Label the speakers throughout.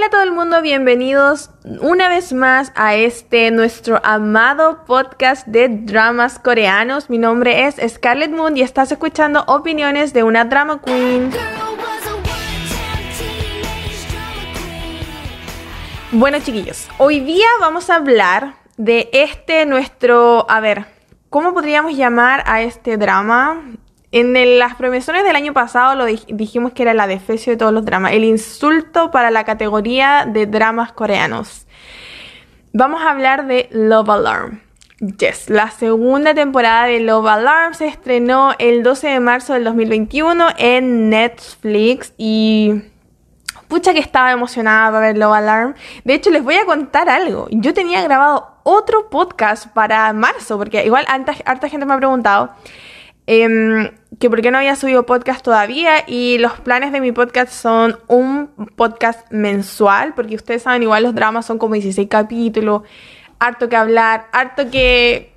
Speaker 1: Hola a todo el mundo, bienvenidos una vez más a este nuestro amado podcast de dramas coreanos. Mi nombre es Scarlett Moon y estás escuchando opiniones de una drama queen. Bueno chiquillos, hoy día vamos a hablar de este nuestro, a ver, ¿cómo podríamos llamar a este drama? En las premiaciones del año pasado lo dijimos que era la defecio de todos los dramas, el insulto para la categoría de dramas coreanos. Vamos a hablar de Love Alarm. Yes, la segunda temporada de Love Alarm se estrenó el 12 de marzo del 2021 en Netflix y pucha que estaba emocionada para ver Love Alarm. De hecho, les voy a contar algo. Yo tenía grabado otro podcast para marzo, porque igual harta, harta gente me ha preguntado. Em, que por qué no había subido podcast todavía y los planes de mi podcast son un podcast mensual, porque ustedes saben, igual los dramas son como 16 capítulos, harto que hablar, harto que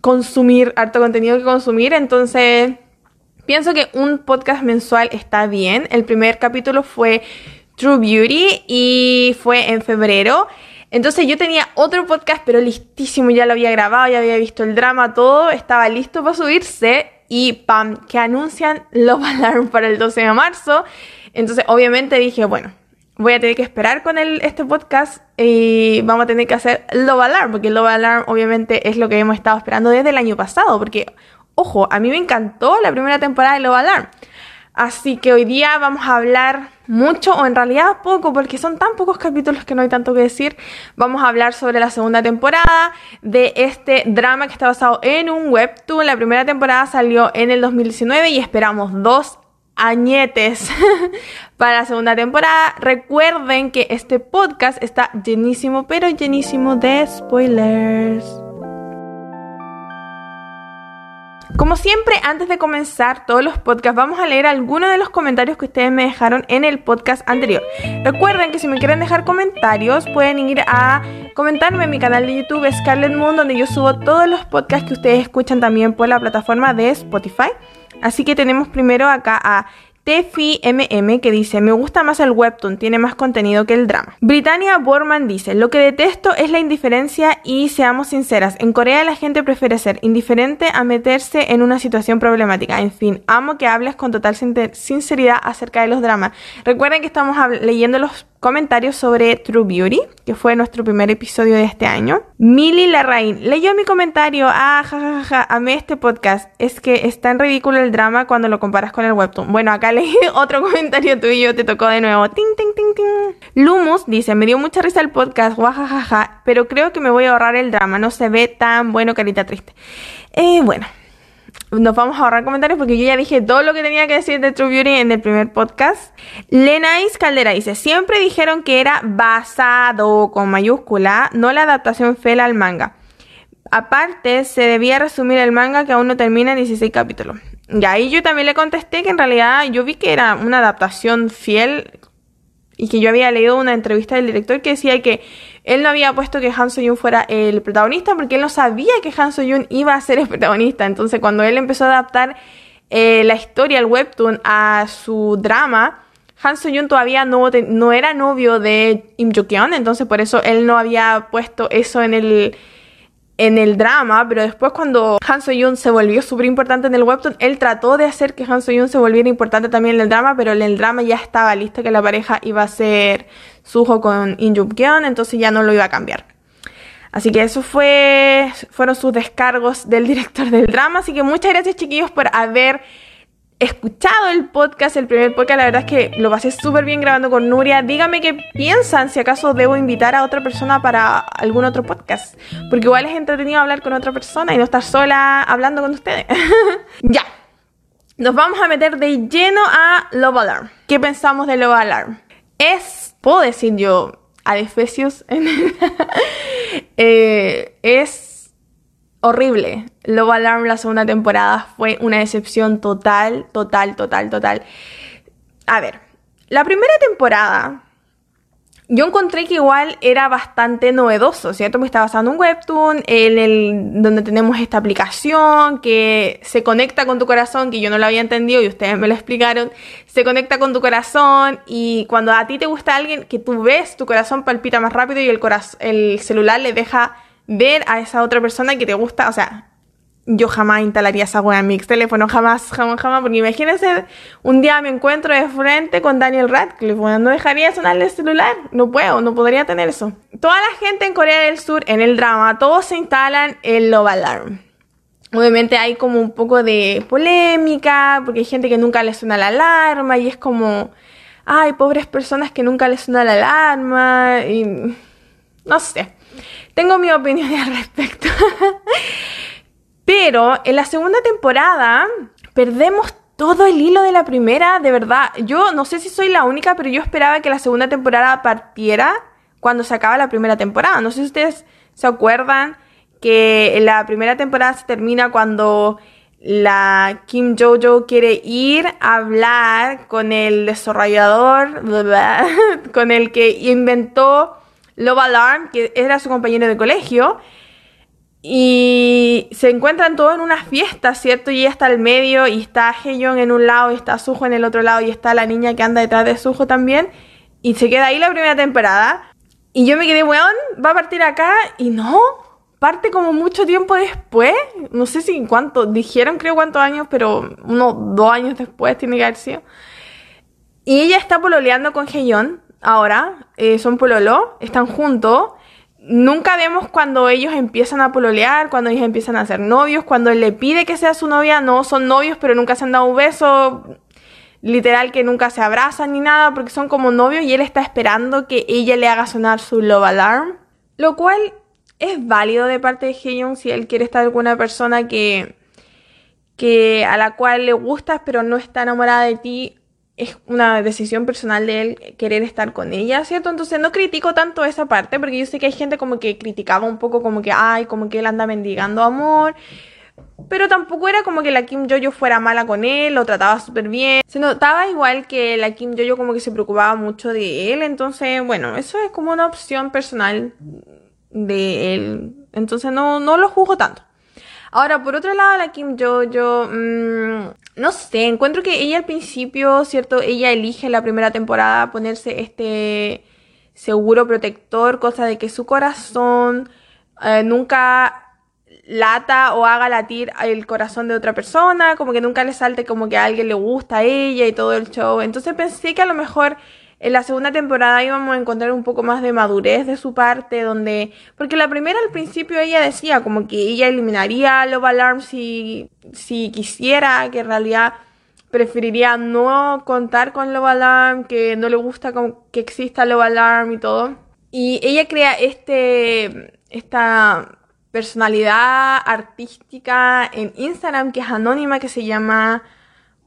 Speaker 1: consumir, harto contenido que consumir, entonces pienso que un podcast mensual está bien. El primer capítulo fue True Beauty y fue en febrero. Entonces yo tenía otro podcast, pero listísimo, ya lo había grabado, ya había visto el drama, todo, estaba listo para subirse y ¡pam! que anuncian Love Alarm para el 12 de marzo. Entonces, obviamente dije, bueno, voy a tener que esperar con el, este podcast y vamos a tener que hacer Love Alarm, porque Love Alarm obviamente es lo que hemos estado esperando desde el año pasado, porque, ojo, a mí me encantó la primera temporada de Love Alarm. Así que hoy día vamos a hablar mucho, o en realidad poco, porque son tan pocos capítulos que no hay tanto que decir. Vamos a hablar sobre la segunda temporada de este drama que está basado en un webtoon. La primera temporada salió en el 2019 y esperamos dos añetes para la segunda temporada. Recuerden que este podcast está llenísimo, pero llenísimo de spoilers. Como siempre, antes de comenzar todos los podcasts, vamos a leer algunos de los comentarios que ustedes me dejaron en el podcast anterior. Recuerden que si me quieren dejar comentarios, pueden ir a comentarme en mi canal de YouTube Scarlet Moon, donde yo subo todos los podcasts que ustedes escuchan también por la plataforma de Spotify. Así que tenemos primero acá a Tefi MM que dice, me gusta más el webtoon, tiene más contenido que el drama. Britannia Borman dice, lo que detesto es la indiferencia y seamos sinceras, en Corea la gente prefiere ser indiferente a meterse en una situación problemática. En fin, amo que hables con total sinceridad acerca de los dramas. Recuerden que estamos leyendo los comentarios sobre True Beauty, que fue nuestro primer episodio de este año. Milly Larraín leyó mi comentario. Ah, jajaja, amé este podcast. Es que es tan ridículo el drama cuando lo comparas con el webtoon. Bueno, acá leí otro comentario tuyo, te tocó de nuevo. Ting, ting, ting, ting. Lumus dice, me dio mucha risa el podcast, jajaja, pero creo que me voy a ahorrar el drama. No se ve tan bueno, carita triste. Eh, bueno nos vamos a ahorrar comentarios porque yo ya dije todo lo que tenía que decir de True Beauty en el primer podcast. Lenais Caldera dice, siempre dijeron que era basado con mayúscula, no la adaptación fiel al manga. Aparte, se debía resumir el manga que aún no termina en 16 capítulos. Y ahí yo también le contesté que en realidad yo vi que era una adaptación fiel y que yo había leído una entrevista del director que decía que él no había puesto que Han So-yoon fuera el protagonista porque él no sabía que Han So-yoon iba a ser el protagonista. Entonces, cuando él empezó a adaptar eh, la historia, el webtoon, a su drama, Han So-yoon todavía no, no era novio de Im Jo-kyun, entonces por eso él no había puesto eso en el en el drama, pero después cuando Han So-yoon se volvió súper importante en el webtoon, él trató de hacer que Han So-yoon se volviera importante también en el drama, pero en el drama ya estaba listo que la pareja iba a ser Suho con In Jung-kyun, entonces ya no lo iba a cambiar. Así que eso fue, fueron sus descargos del director del drama, así que muchas gracias chiquillos por haber escuchado el podcast, el primer podcast, la verdad es que lo pasé súper bien grabando con Nuria. Dígame qué piensan, si acaso debo invitar a otra persona para algún otro podcast. Porque igual es entretenido hablar con otra persona y no estar sola hablando con ustedes. ya. Nos vamos a meter de lleno a Love Alarm. ¿Qué pensamos de Love Alarm? Es, puedo decir yo, a Defesios, eh, es horrible. Love Alarm la segunda temporada fue una decepción total, total, total, total. A ver, la primera temporada yo encontré que igual era bastante novedoso, ¿cierto? Me está basando un webtoon, en el, donde tenemos esta aplicación que se conecta con tu corazón, que yo no lo había entendido y ustedes me lo explicaron, se conecta con tu corazón y cuando a ti te gusta alguien que tú ves, tu corazón palpita más rápido y el celular le deja ver a esa otra persona que te gusta, o sea, yo jamás instalaría esa wea en mi teléfono, jamás, jamás, jamás, porque imagínense, un día me encuentro de frente con Daniel Radcliffe, bueno, no dejaría sonarle el celular, no puedo, no podría tener eso. Toda la gente en Corea del Sur, en el drama, todos se instalan el Love Alarm. Obviamente hay como un poco de polémica, porque hay gente que nunca le suena la alarma y es como, ay, pobres personas que nunca les suena la alarma y no sé. Tengo mi opinión al respecto. Pero en la segunda temporada perdemos todo el hilo de la primera, de verdad. Yo no sé si soy la única, pero yo esperaba que la segunda temporada partiera cuando se acaba la primera temporada. No sé si ustedes se acuerdan que la primera temporada se termina cuando la Kim Jojo quiere ir a hablar con el desarrollador, con el que inventó Love Alarm, que era su compañero de colegio. Y se encuentran todos en una fiesta, ¿cierto? Y ella está al medio y está Heyong en un lado y está Suho en el otro lado y está la niña que anda detrás de Suho también. Y se queda ahí la primera temporada. Y yo me quedé, weón, va a partir acá y no, parte como mucho tiempo después. No sé si cuánto, dijeron creo cuántos años, pero unos dos años después tiene que haber sido. Y ella está pololeando con Heyeon ahora, eh, son pololo, están juntos. Nunca vemos cuando ellos empiezan a pololear, cuando ellos empiezan a ser novios, cuando él le pide que sea su novia, no son novios, pero nunca se han dado un beso, literal que nunca se abrazan ni nada, porque son como novios y él está esperando que ella le haga sonar su love alarm, lo cual es válido de parte de Heyoon si él quiere estar con una persona que que a la cual le gustas pero no está enamorada de ti es una decisión personal de él querer estar con ella, ¿cierto? Entonces no critico tanto esa parte, porque yo sé que hay gente como que criticaba un poco como que, ay, como que él anda mendigando amor, pero tampoco era como que la Kim Jojo fuera mala con él, lo trataba súper bien. Se notaba igual que la Kim Jojo como que se preocupaba mucho de él, entonces, bueno, eso es como una opción personal de él, entonces no, no lo juzgo tanto. Ahora, por otro lado, la Kim Jojo, mmm, no sé, encuentro que ella al principio, ¿cierto? Ella elige la primera temporada ponerse este seguro protector, cosa de que su corazón eh, nunca lata o haga latir el corazón de otra persona, como que nunca le salte como que a alguien le gusta a ella y todo el show. Entonces pensé que a lo mejor en la segunda temporada íbamos a encontrar un poco más de madurez de su parte, donde... Porque la primera al principio ella decía como que ella eliminaría Love Alarm si, si quisiera, que en realidad preferiría no contar con Love Alarm, que no le gusta que exista Love Alarm y todo. Y ella crea este, esta personalidad artística en Instagram que es anónima, que se llama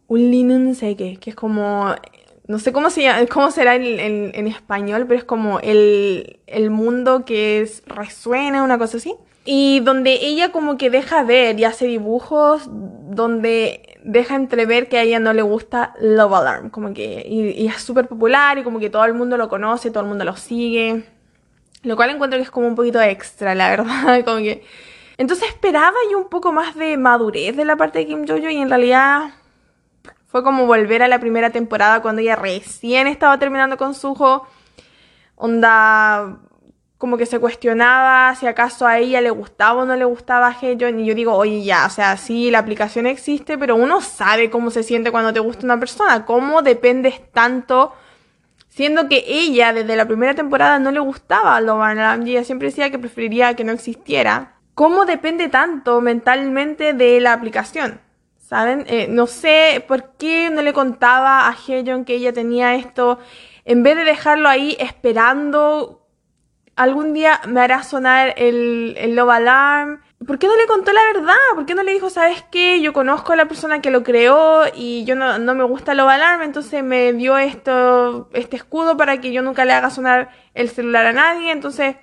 Speaker 1: Sege, que es como no sé cómo, se cómo será en, español, pero es como el, mundo que es, resuena, una cosa así. Y donde ella como que deja ver y hace dibujos donde deja entrever que a ella no le gusta Love Alarm. Como que, y, es súper popular y como que todo el mundo lo conoce, todo el mundo lo sigue. Lo cual encuentro que es como un poquito extra, la verdad. Como que... Entonces esperaba yo un poco más de madurez de la parte de Kim Jojo y en realidad fue como volver a la primera temporada cuando ella recién estaba terminando con Suho. Onda, como que se cuestionaba si acaso a ella le gustaba o no le gustaba a. Y yo digo, oye, ya, o sea, sí, la aplicación existe, pero uno sabe cómo se siente cuando te gusta una persona. ¿Cómo dependes tanto? Siendo que ella desde la primera temporada no le gustaba a Lovan ella siempre decía que preferiría que no existiera. ¿Cómo depende tanto mentalmente de la aplicación? ¿Saben? Eh, no sé por qué no le contaba a Hejon que ella tenía esto. En vez de dejarlo ahí esperando, algún día me hará sonar el, el Love Alarm. ¿Por qué no le contó la verdad? ¿Por qué no le dijo, sabes qué? Yo conozco a la persona que lo creó y yo no, no me gusta Love Alarm, entonces me dio esto, este escudo para que yo nunca le haga sonar el celular a nadie. Entonces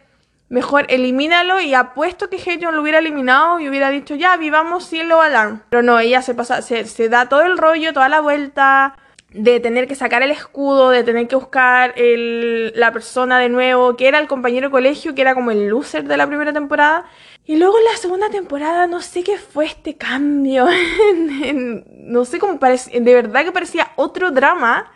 Speaker 1: Mejor elimínalo y apuesto que Hejon lo hubiera eliminado y hubiera dicho ya, vivamos sin lo alarm. Pero no, ella se pasa, se, se da todo el rollo, toda la vuelta. de tener que sacar el escudo, de tener que buscar el, la persona de nuevo, que era el compañero de colegio, que era como el loser de la primera temporada. Y luego en la segunda temporada, no sé qué fue este cambio. no sé cómo parece, de verdad que parecía otro drama.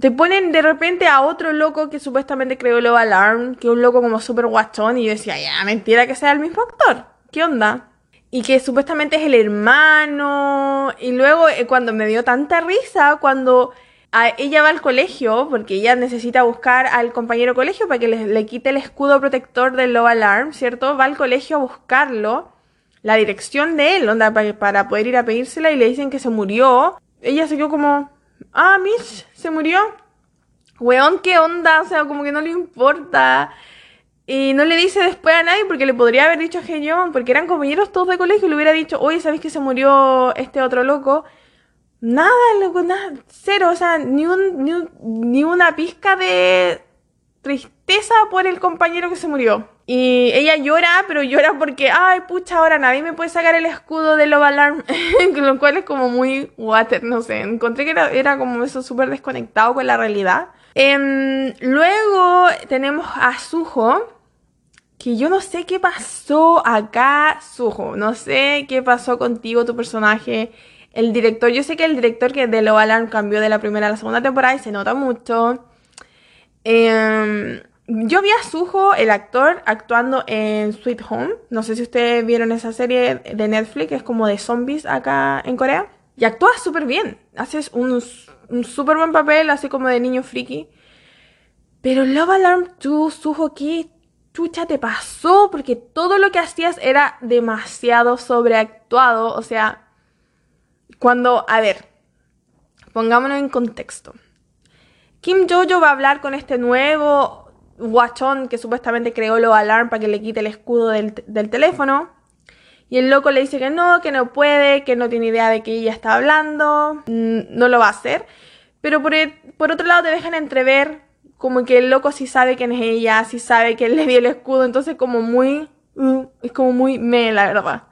Speaker 1: Te ponen de repente a otro loco que supuestamente creó Love Alarm, que es un loco como súper guachón, y yo decía, ya, mentira que sea el mismo actor. ¿Qué onda? y que supuestamente es el hermano. Y luego eh, cuando me dio tanta risa, cuando ella va al colegio, porque ella necesita buscar al compañero colegio para que le, quite el escudo protector del Love Alarm, ¿cierto? Va al colegio a buscarlo, la dirección de él, onda, para, para poder ir a pedírsela y le dicen que se murió. Ella se quedó como, ah, Mitch, se murió. Weón, ¿qué onda? O sea, como que no le importa. Y no le dice después a nadie porque le podría haber dicho a Heyeon, porque eran compañeros todos de colegio, y le hubiera dicho, oye, ¿sabéis que se murió este otro loco? Nada, loco, nada, cero, o sea, ni, un, ni, ni una pizca de tristeza por el compañero que se murió. Y ella llora, pero llora porque, ay, pucha, ahora nadie me puede sacar el escudo de Love Alarm. lo cual es como muy water, no sé. Encontré que era, como eso súper desconectado con la realidad. Em, luego tenemos a Suho, que yo no sé qué pasó acá, Suho. No sé qué pasó contigo, tu personaje. El director, yo sé que el director que de Love Alarm cambió de la primera a la segunda temporada y se nota mucho. Em, yo vi a Suho, el actor, actuando en Sweet Home. No sé si ustedes vieron esa serie de Netflix, es como de zombies acá en Corea. Y actúa súper bien. Haces un, súper buen papel, así como de niño friki. Pero Love Alarm 2, Suho, ¿qué chucha te pasó? Porque todo lo que hacías era demasiado sobreactuado. O sea, cuando, a ver, pongámonos en contexto. Kim Jojo va a hablar con este nuevo guachón que supuestamente creó lo alarm para que le quite el escudo del, teléfono. Y el loco le dice que no, que no puede, que no tiene idea de que ella está hablando, no lo va a hacer. Pero por, por otro lado te dejan entrever como que el loco sí sabe quién es ella, sí sabe que él le dio el escudo, entonces como muy, uh, es como muy me, la verdad.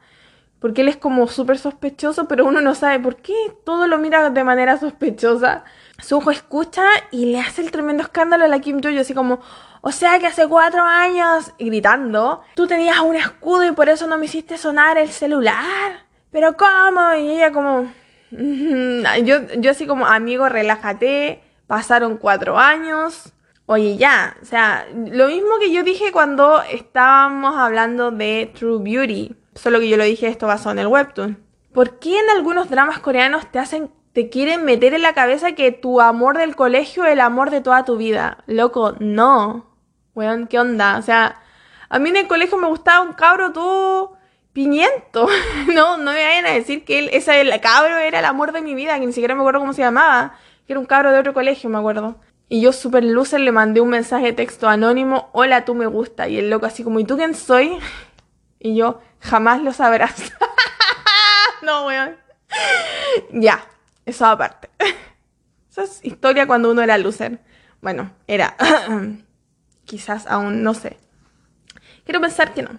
Speaker 1: Porque él es como súper sospechoso, pero uno no sabe por qué todo lo mira de manera sospechosa. Su ojo escucha y le hace el tremendo escándalo a la Kim Jojo, así como, o sea que hace cuatro años, gritando, tú tenías un escudo y por eso no me hiciste sonar el celular. Pero ¿cómo? Y ella como, yo, yo así como, amigo, relájate, pasaron cuatro años, Oye, ya, o sea, lo mismo que yo dije cuando estábamos hablando de True Beauty, solo que yo lo dije esto basado en el webtoon. ¿Por qué en algunos dramas coreanos te hacen te quieren meter en la cabeza que tu amor del colegio es el amor de toda tu vida? Loco, no. Weón, ¿qué onda? O sea, a mí en el colegio me gustaba un cabro todo pimiento. no, no me vayan a decir que él, ese el cabro era el amor de mi vida, que ni siquiera me acuerdo cómo se llamaba. Que era un cabro de otro colegio, me acuerdo. Y yo, super loser, le mandé un mensaje de texto anónimo, hola, tú me gusta. Y el loco así como, ¿y tú quién soy? Y yo, jamás lo sabrás. no, weón. ya, eso aparte. Esa es historia cuando uno era loser. Bueno, era. Quizás aún, no sé. Quiero pensar que no.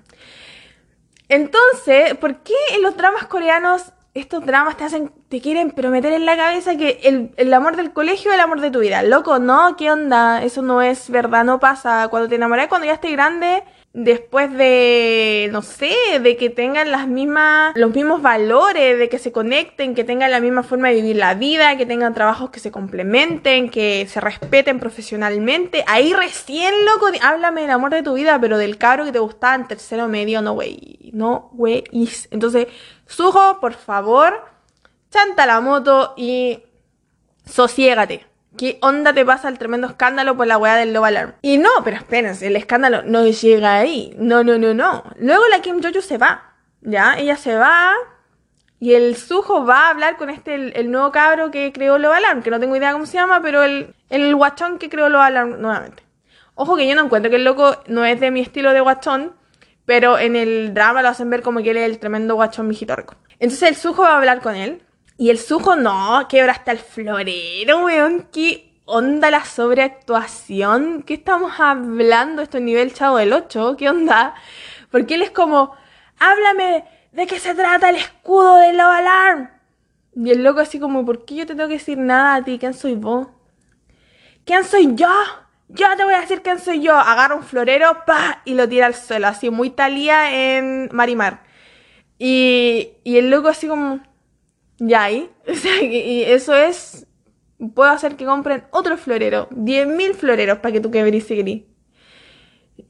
Speaker 1: Entonces, ¿por qué en los dramas coreanos estos dramas te hacen, te quieren prometer en la cabeza que el, el, amor del colegio es el amor de tu vida. Loco, no, ¿qué onda? Eso no es verdad, no pasa. Cuando te enamoras, cuando ya estés grande, después de, no sé, de que tengan las mismas, los mismos valores, de que se conecten, que tengan la misma forma de vivir la vida, que tengan trabajos que se complementen, que se respeten profesionalmente. Ahí recién, loco, háblame del amor de tu vida, pero del cabro que te gustaba en tercero medio, no, güey. No, güey. Entonces, Sujo, por favor, chanta la moto y sosiégate. ¿Qué onda te pasa el tremendo escándalo por la weá del Love Alarm? Y no, pero espérense, el escándalo no llega ahí. No, no, no, no. Luego la Kim Jojo se va. ¿Ya? Ella se va. Y el Sujo va a hablar con este, el, nuevo cabro que creó Love Alarm, que no tengo idea cómo se llama, pero el, el guachón que creó Love Alarm nuevamente. Ojo que yo no encuentro que el loco no es de mi estilo de guachón, pero en el drama lo hacen ver como que él es el tremendo guachón mijito rico. Entonces el sujo va a hablar con él. Y el sujo no, quebra hasta el florero, weón. ¿Qué onda la sobreactuación? ¿Qué estamos hablando? Esto nivel chavo del 8. ¿Qué onda? Porque él es como, háblame de qué se trata el escudo de Love Alarm. Y el loco así como, ¿por qué yo te tengo que decir nada a ti? ¿Quién soy vos? ¿Quién soy yo? Yo te voy a decir quién soy yo. Agarra un florero, pa, y lo tira al suelo, así muy talía en Marimar. Y, y el loco así como, ya ahí. O sea, y eso es, puedo hacer que compren otro florero. 10.000 floreros para que tú y gris.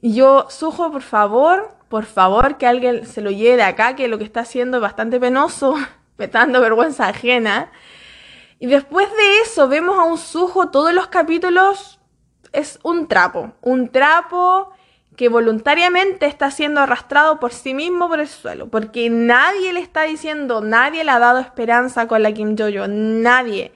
Speaker 1: Y yo, sujo, por favor, por favor, que alguien se lo lleve de acá, que lo que está haciendo es bastante penoso. dando vergüenza ajena. Y después de eso vemos a un Sujo todos los capítulos es un trapo, un trapo que voluntariamente está siendo arrastrado por sí mismo por el suelo, porque nadie le está diciendo, nadie le ha dado esperanza con la Kim Jojo, nadie.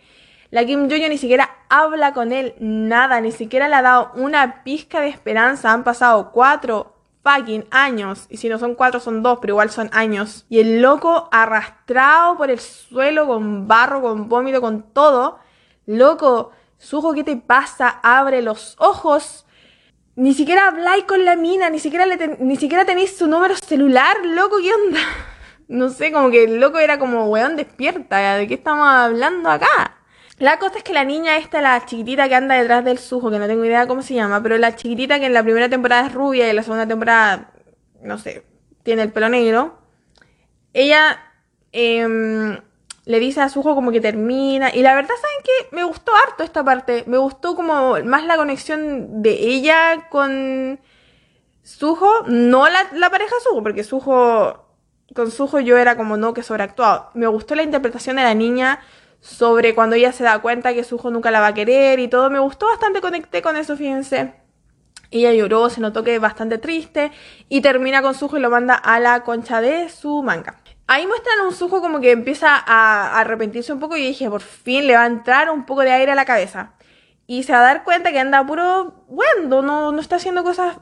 Speaker 1: La Kim Jojo ni siquiera habla con él, nada, ni siquiera le ha dado una pizca de esperanza. Han pasado cuatro fucking años. Y si no son cuatro, son dos, pero igual son años. Y el loco arrastrado por el suelo con barro, con vómito, con todo. Loco, Sujo, ¿qué te pasa? Abre los ojos. Ni siquiera habláis con la mina, ni siquiera, ni siquiera tenéis su número celular, loco, ¿qué onda? No sé, como que el loco era como, weón, despierta, ¿de qué estamos hablando acá? La cosa es que la niña esta, la chiquitita que anda detrás del sujo, que no tengo idea cómo se llama, pero la chiquitita que en la primera temporada es rubia y en la segunda temporada, no sé, tiene el pelo negro, ella em, le dice a Sujo como que termina. Y la verdad, ¿saben qué? Me gustó harto esta parte. Me gustó como más la conexión de ella con Sujo, no la, la pareja Sujo, porque Sujo, con Sujo yo era como no que sobreactuado. Me gustó la interpretación de la niña sobre cuando ella se da cuenta que su hijo nunca la va a querer y todo. Me gustó bastante, conecté con eso, fíjense. Ella lloró, se notó que es bastante triste y termina con su hijo y lo manda a la concha de su manga. Ahí muestran un sujo como que empieza a arrepentirse un poco y dije, por fin le va a entrar un poco de aire a la cabeza. Y se va a dar cuenta que anda puro bueno, no, no está haciendo cosas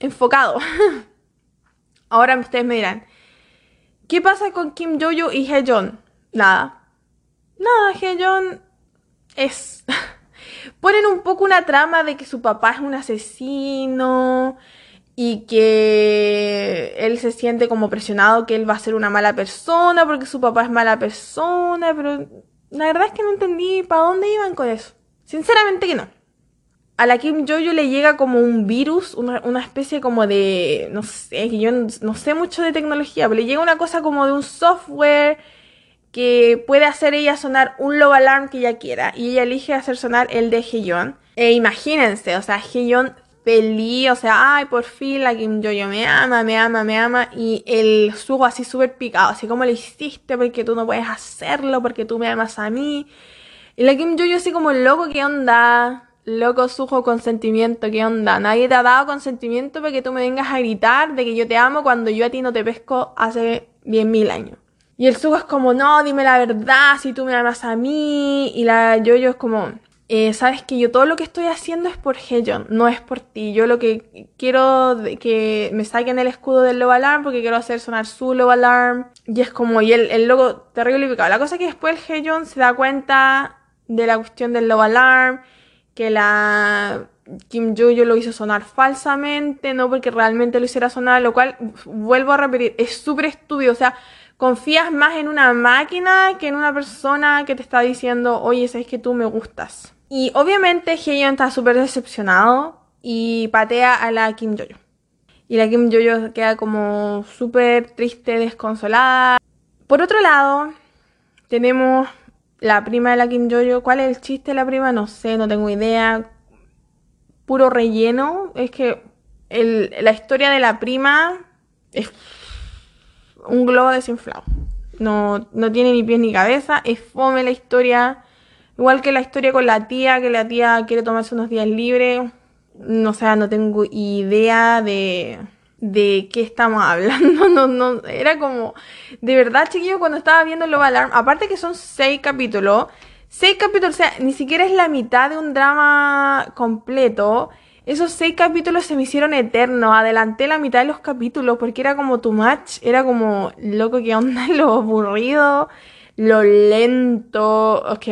Speaker 1: enfocado. Ahora ustedes me dirán, ¿qué pasa con Kim Jojo y Hejon? Nada, Nada, Hejon es... Ponen un poco una trama de que su papá es un asesino y que él se siente como presionado que él va a ser una mala persona porque su papá es mala persona, pero la verdad es que no entendí para dónde iban con eso. Sinceramente que no. A la Kim Jojo le llega como un virus, una, una especie como de, no sé, que yo no sé mucho de tecnología, pero le llega una cosa como de un software que puede hacer ella sonar un low alarm que ella quiera y ella elige hacer sonar el de Heyeon. E imagínense, o sea, Heyeon feliz, o sea, ay, por fin la Kim Jojo me ama, me ama, me ama y el sugo así súper picado, así como le hiciste porque tú no puedes hacerlo, porque tú me amas a mí. Y la Kim Jojo así como loco, ¿qué onda? Loco, sujo consentimiento, ¿qué onda? Nadie te ha dado consentimiento para que tú me vengas a gritar de que yo te amo cuando yo a ti no te pesco hace 10.000 años. Y el Sugo es como, no, dime la verdad, si tú me amas a mí. Y la Yoyo es como, eh, sabes que yo todo lo que estoy haciendo es por Hejon, no es por ti. Yo lo que quiero que me saquen el escudo del Love Alarm porque quiero hacer sonar su Love Alarm. Y es como, y el, el logo terrible picado. La cosa es que después Hejon se da cuenta de la cuestión del Love Alarm, que la Kim Jojo lo hizo sonar falsamente, no porque realmente lo hiciera sonar, lo cual, vuelvo a repetir, es súper estúpido. O sea, confías más en una máquina que en una persona que te está diciendo, oye, sabes que tú me gustas. Y obviamente Heyeon está súper decepcionado y patea a la Kim Jojo. Y la Kim Jojo queda como súper triste, desconsolada. Por otro lado, tenemos la prima de la Kim Jojo. ¿Cuál es el chiste de la prima? No sé, no tengo idea. Puro relleno. Es que la historia de la prima es un globo desinflado. No, no tiene ni pies ni cabeza, es fome la historia. Igual que la historia con la tía, que la tía quiere tomarse unos días libres. No sé, no tengo idea de, de qué estamos hablando. No, no, era como, de verdad, chiquillo, cuando estaba viendo Love Alarm, aparte que son seis capítulos, seis capítulos, o sea, ni siquiera es la mitad de un drama completo. Esos seis capítulos se me hicieron eternos. Adelanté la mitad de los capítulos porque era como too much. Era como, loco, ¿qué onda? Lo aburrido, lo lento. Ok,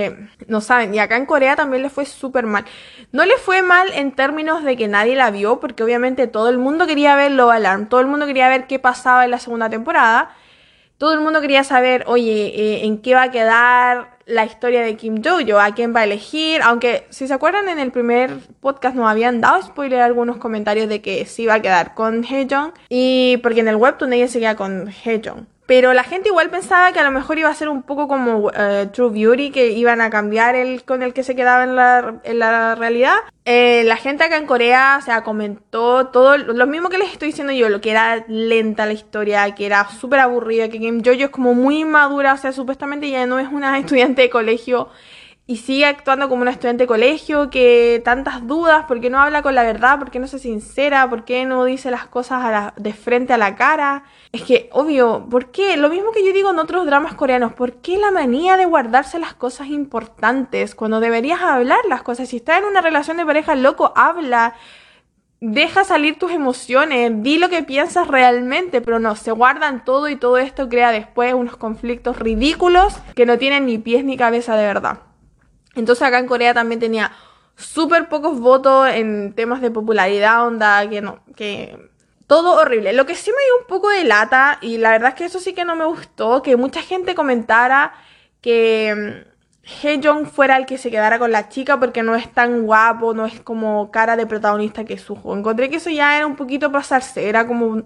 Speaker 1: no saben. Y acá en Corea también le fue súper mal. No le fue mal en términos de que nadie la vio, porque obviamente todo el mundo quería ver Love Alarm. Todo el mundo quería ver qué pasaba en la segunda temporada. todo el mundo quería saber, oye, eh, ¿en qué va a quedar la historia de Kim Jojo? ¿A quién va a elegir? Aunque, si se acuerdan, en el primer podcast nos habían dado spoiler algunos comentarios de que sí va a quedar con Hejong. Y porque en el webtoon ella se queda con Hejong. Pero la gente igual pensaba que a lo mejor iba a ser un poco como eh, True Beauty, que iban a cambiar el con el que se quedaba en la, en la realidad. Eh, la gente acá en Corea, o sea, comentó todo lo mismo que les estoy diciendo yo, lo que era lenta la historia, que era súper aburrida, que Kim Jojo es como muy madura, o sea, supuestamente ya no es una estudiante de colegio y sigue actuando como una estudiante de colegio, que tantas dudas, ¿por qué no habla con la verdad? ¿Por qué no es sincera? ¿Por qué no dice las cosas de frente a la cara? Es que, obvio, ¿por qué? Lo mismo que yo digo en otros dramas coreanos, ¿por qué la manía de guardarse las cosas importantes cuando deberías hablar las cosas? Si estás en una relación de pareja, loco, habla. Deja salir tus emociones, di lo que piensas realmente, pero no, se guardan todo y todo esto crea después unos conflictos ridículos que no tienen ni pies ni cabeza de verdad. Entonces acá en Corea también tenía súper pocos votos en temas de popularidad, onda, que no, que todo horrible. Lo que sí me dio un poco de lata, y la verdad es que eso sí que no me gustó, que mucha gente comentara que mm, Hejong fuera el que se quedara con la chica porque no es tan guapo, no es como cara de protagonista que Suho. Encontré que eso ya era un poquito pasarse, era como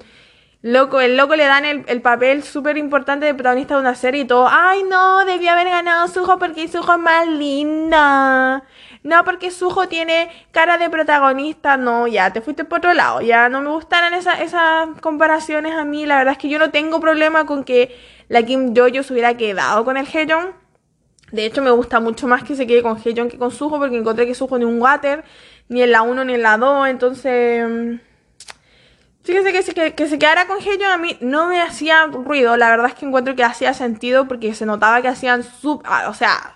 Speaker 1: Loco, el loco le dan el, papel súper importante de protagonista de una serie y todo. Ay, no, debía haber ganado Sujo porque Sujo es más linda. No, porque Sujo tiene cara de protagonista. No, ya, te fuiste por otro lado. Ya no me gustaron esas, esas comparaciones a mí. La verdad es que yo no tengo problema con que la Kim Jojo se hubiera quedado con el Hejon. De hecho, me gusta mucho más que se quede con Hejon que con Sujo porque encontré que Sujo ni un water, ni en la 1 ni en la 2. Entonces Fíjense que se, que, se quedara con Heyeon a mí no me hacía ruido. La verdad es que encuentro que hacía sentido porque se notaba que hacían sub. Ah, o sea,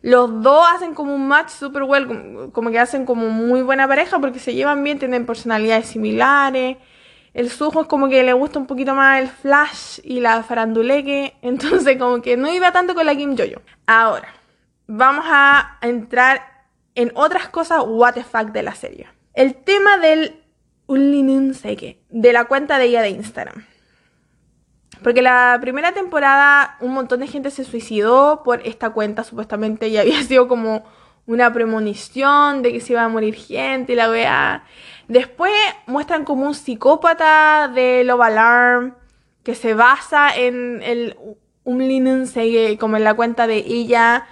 Speaker 1: los dos hacen como un match super well. Como, que hacen como muy buena pareja porque se llevan bien, tienen personalidades similares. El Sujo es como que le gusta un poquito más el flash y la faranduleque. Entonces, como que no iba tanto con la Kim Jojo. Ahora, vamos a entrar en otras cosas what the fuck de la serie. El tema del un de la cuenta de ella de Instagram. Porque la primera temporada un montón de gente se suicidó por esta cuenta, supuestamente y había sido como una premonición de que se iba a morir gente y la wea. Después muestran como un psicópata de Love Alarm que se basa en el un como en la cuenta de ella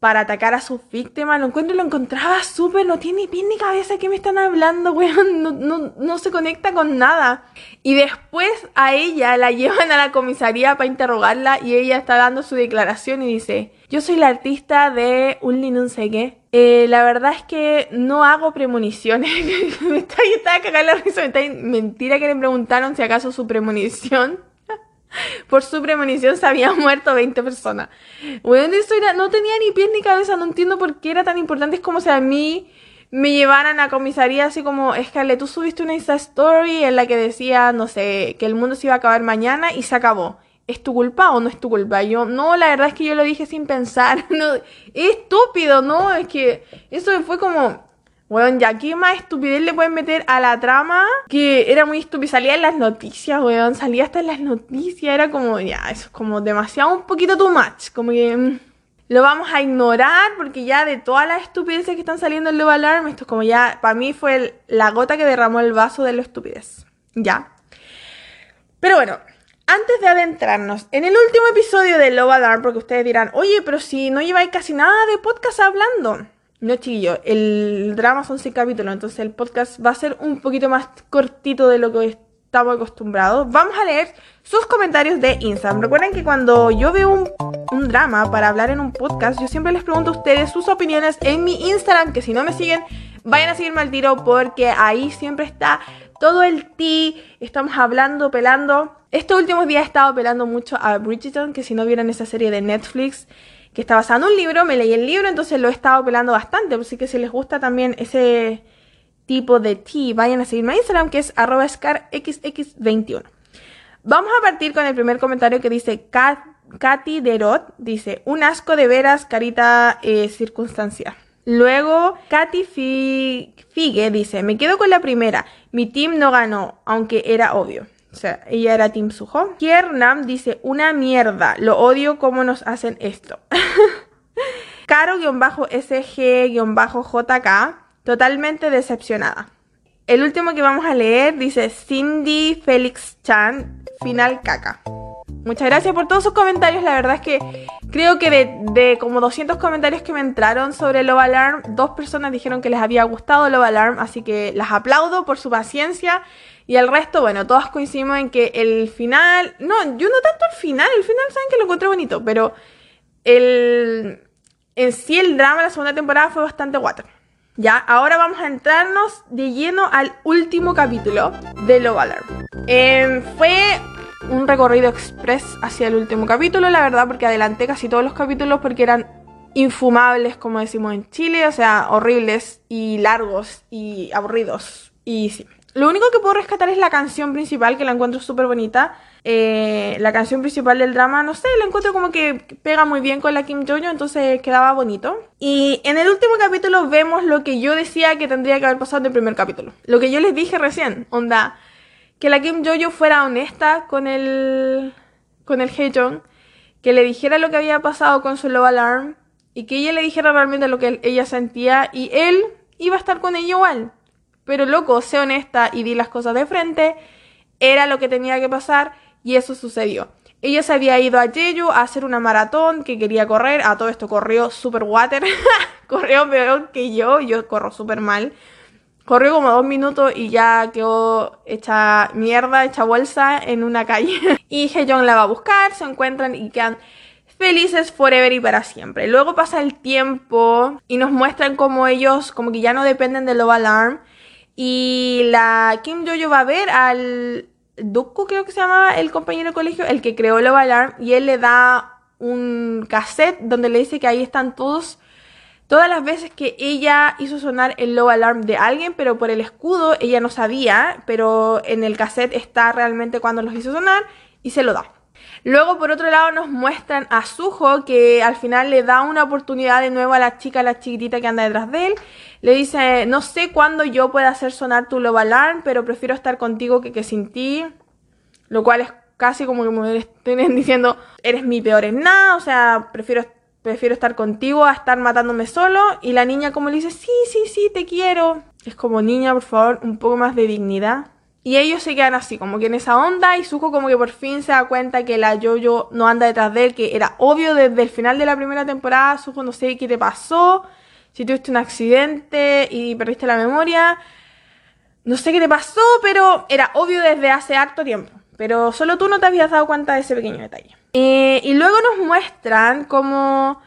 Speaker 1: para atacar a sus víctimas. Lo encuentro y lo encontraba súper, no tiene pie ni cabeza que me están hablando, weón. No, no, no, se conecta con nada. Y después a ella la llevan a la comisaría para interrogarla y ella está dando su declaración y dice, yo soy la artista de un linunsegue. Eh, la verdad es que no hago premoniciones. me está, estaba cagando la risa. mentira que le preguntaron si acaso su premonición por su premonición se habían muerto 20 personas. Bueno, eso era, no tenía ni pies ni cabeza, no entiendo por qué era tan importante. Es como si a mí me llevaran a comisaría así como, Scarlett, tú subiste una Insta Story en la que decía, no sé, que el mundo se iba a acabar mañana y se acabó. ¿Es tu culpa o no es tu culpa? Yo, no, la verdad es que yo lo dije sin pensar. No, estúpido, ¿no? Es que eso fue como, Weón, ya qué más estupidez le pueden meter a la trama que era muy estúpida. Salía en las noticias, weón. Salía hasta en las noticias. Era como, ya, eso es como demasiado un poquito too much. Como que mm, lo vamos a ignorar porque ya de todas las estupideces que están saliendo en Love Alarm, esto es como ya, para mí fue la gota que derramó el vaso de la estupidez. Ya. Pero bueno, antes de adentrarnos en el último episodio de Love Alarm, porque ustedes dirán, oye, pero si no lleváis casi nada de podcast hablando. No, chiquillo, el drama son seis capítulos, entonces el podcast va a ser un poquito más cortito de lo que estamos acostumbrados. Vamos a leer sus comentarios de Instagram. Recuerden que cuando yo veo un, un, drama para hablar en un podcast, yo siempre les pregunto a ustedes sus opiniones en mi Instagram, que si no me siguen, vayan a seguirme al tiro porque ahí siempre está todo el ti. Estamos hablando, pelando. Estos últimos días he estado pelando mucho a Bridgerton, que si no vieron esa serie de Netflix, que está basado en un libro, me leí el libro, entonces lo he estado pelando bastante, así que si les gusta también ese tipo de tea, vayan a seguirme a Instagram, que es arroba scarxx21. Vamos a partir con el primer comentario que dice Katy Derot, dice, un asco de veras, carita eh, circunstancial. Luego, Katy Figue dice, me quedo con la primera, mi team no ganó, aunque era obvio. O sea, ella era Team Suho. Kiernam dice, una mierda, lo odio cómo nos hacen esto. Caro-SG-JK, totalmente decepcionada. El último que vamos a leer dice Cindy Félix Chan, final caca. Muchas gracias por todos sus comentarios. La verdad es que creo que de, como 200 comentarios que me entraron sobre Love Alarm, dos personas dijeron que les había gustado Love Alarm, así que las aplaudo por su paciencia. Y el resto, bueno, todos coincidimos en que el final, no, yo no tanto el final, el final saben que lo encontré bonito, pero el, en sí el drama de la segunda temporada fue bastante water. Ya, ahora vamos a entrarnos de lleno al último capítulo de Love Alarm. Em, fue un recorrido express hacia el último capítulo, la verdad, porque adelanté casi todos los capítulos porque eran infumables, como decimos en Chile, o sea, horribles y largos y aburridos. Y sí. Lo único que puedo rescatar es la canción principal, que la encuentro súper bonita. Eh, la canción principal del drama, no sé, la encuentro como que pega muy bien con la Kim Jojo, entonces quedaba bonito. Y en el último capítulo vemos lo que yo decía que tendría que haber pasado en el primer capítulo. Lo que yo les dije recién, onda, que la Kim Jojo fuera honesta con el con el que le dijera lo que había pasado con su Love Alarm y que ella le dijera realmente lo que ella sentía y él iba a estar con ella igual. Pero loco, sé honesta y di las cosas de frente. Era lo que tenía que pasar y eso sucedió. Ella se había ido a Jeju a hacer una maratón que quería correr. A todo esto corrió super water. corrió peor que yo. Yo corro súper mal. Corrió como dos minutos y ya quedó hecha mierda, hecha bolsa en una calle. y Heyong la va a buscar, se encuentran y quedan felices forever y para siempre. Luego pasa el tiempo y nos muestran como ellos como que ya no dependen de Love Alarm y la Kim Jojo va a ver al Dukku, creo que se llamaba el compañero de colegio, el que creó Love Alarm, y él le da un cassette donde le dice que ahí están todos, todas las veces que ella hizo sonar el Love Alarm de alguien, pero por el escudo ella no sabía, pero en el cassette está realmente cuando los hizo sonar y se lo da. Luego, por otro lado, nos muestran a Suho, que al final le da una oportunidad de nuevo a la chica, la chiquitita que anda detrás de él. Le dice, no sé cuándo yo pueda hacer sonar tu Love Alarm, pero prefiero estar contigo que, que sin ti. Lo cual es casi como que me estén diciendo, eres mi peor en nada, o sea, prefiero, prefiero estar contigo a estar matándome solo. Y la niña como le dice, sí, sí, sí, te quiero. Es como, niña, por favor, un poco más de dignidad. Y ellos se quedan así, como que en esa onda, y Sujo como que por fin se da cuenta que la Jojo no anda detrás de él, que era obvio desde el final de la primera temporada, Sujo no sé qué te pasó, si tuviste un accidente y perdiste la memoria, no sé qué te pasó, pero era obvio desde hace harto tiempo. Pero solo tú no te habías dado cuenta de ese pequeño detalle. Eh, y luego nos muestran cómo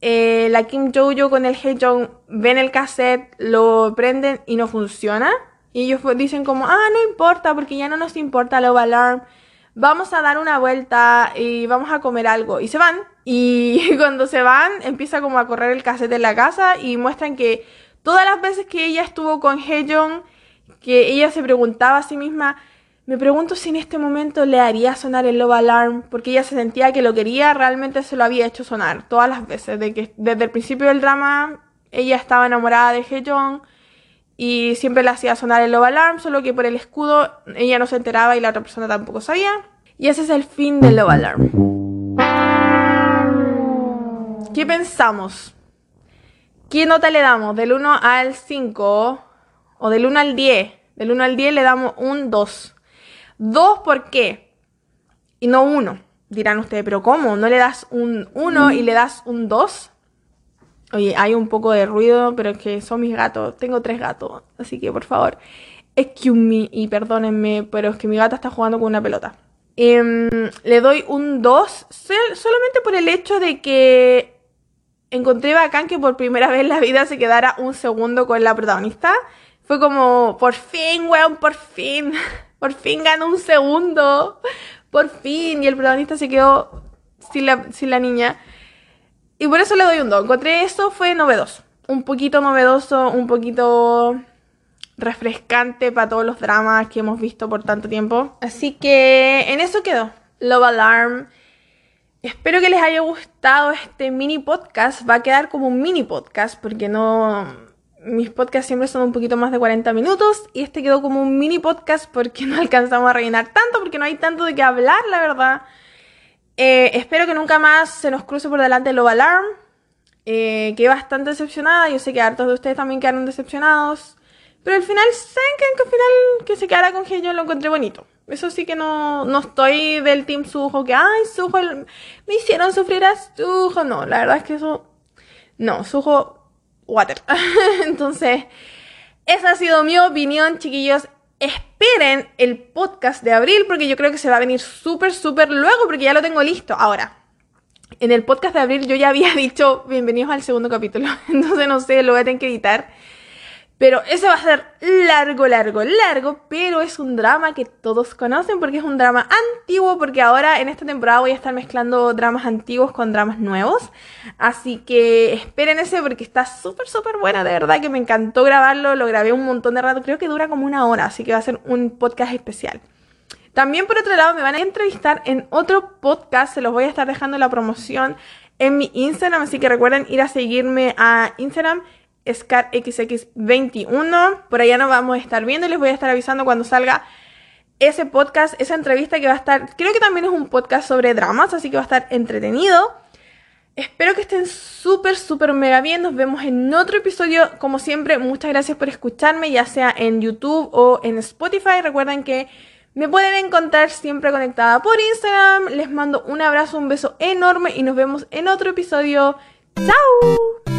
Speaker 1: eh, la Kim Jojo con el Jong ven el cassette, lo prenden y no funciona. Y ellos dicen como, ah, no importa, porque ya no nos importa Love Alarm. Vamos a dar una vuelta y vamos a comer algo. Y se van. Y cuando se van, empieza como a correr el cassette en la casa y muestran que todas las veces que ella estuvo con Heyong, que ella se preguntaba a sí misma, me pregunto si en este momento le haría sonar el Love Alarm, porque ella se sentía que lo quería, realmente se lo había hecho sonar todas las veces, desde el principio del drama ella estaba enamorada de Heyong y siempre le hacía sonar el Love Alarm, solo que por el escudo ella no se enteraba y la otra persona tampoco sabía. Y ese es el fin del Love Alarm. ¿Qué pensamos? ¿Qué nota le damos? ¿Del 1 al 5? ¿O del 1 al 10? Del 1 al 10 le damos un 2. 2 ¿por qué? Y no 1. Dirán ustedes, pero ¿cómo? ¿No le das un 1 y le das un 2? Oye, hay un poco de ruido, pero es que son mis gatos. Tengo tres gatos, así que por favor, excuse me y perdónenme, pero es que mi gata está jugando con una pelota. Em, le doy un 2 solamente por el hecho de que encontré bacán que por primera vez en la vida se quedara un segundo con la protagonista. Fue como, por fin, weón, por fin. Por fin ganó un segundo. Por fin. Y el protagonista se quedó sin la, sin la niña. Y por eso le doy un 2. Encontré eso, fue novedoso. Un poquito novedoso, un poquito refrescante para todos los dramas que hemos visto por tanto tiempo. Así que en eso quedó. Love Alarm. Espero que les haya gustado este mini podcast. Va a quedar como un mini podcast porque no, mis podcasts siempre son un poquito más de 40 minutos y este quedó como un mini podcast porque no alcanzamos a rellenar tanto, porque no hay tanto de qué hablar, la verdad. Eh, espero que nunca más se nos cruce por delante el Love Alarm. Eh, quedé bastante decepcionada. Yo sé que hartos de ustedes también quedaron decepcionados. Pero al final, ¿saben que al final que se quedara con que yo lo encontré bonito? Eso sí que no, no estoy del team Sujo, que ay, Sujo, me hicieron sufrir a Sujo. No, la verdad es que eso. No, Sujo, water. Entonces, esa ha sido mi opinión, chiquillos. Esperen el podcast de abril porque yo creo que se va a venir súper, súper luego porque ya lo tengo listo. Ahora, en el podcast de abril yo ya había dicho bienvenidos al segundo capítulo. Entonces, no sé, lo voy a tener que editar. Pero ese va a ser largo, largo, largo, pero es un drama que todos conocen porque es un drama antiguo, porque ahora en esta temporada voy a estar mezclando dramas antiguos con dramas nuevos. Así que esperen ese porque está súper, súper bueno, de verdad que me encantó grabarlo, lo grabé un montón de rato, creo que dura como una hora, así que va a ser un podcast especial. También por otro lado me van a entrevistar en otro podcast, se los voy a estar dejando la promoción en mi Instagram, así que recuerden ir a seguirme a Instagram ScarXX21. Por allá nos vamos a estar viendo y les voy a estar avisando cuando salga ese podcast, esa entrevista que va a estar, creo que también es un podcast sobre dramas, así que va a estar entretenido. Espero que estén súper, súper mega bien. Nos vemos en otro episodio. Como siempre, muchas gracias por escucharme, ya sea en YouTube o en Spotify. Recuerden que me pueden encontrar siempre conectada por Instagram. Les mando un abrazo, un beso enorme y nos vemos en otro episodio. ¡Chao!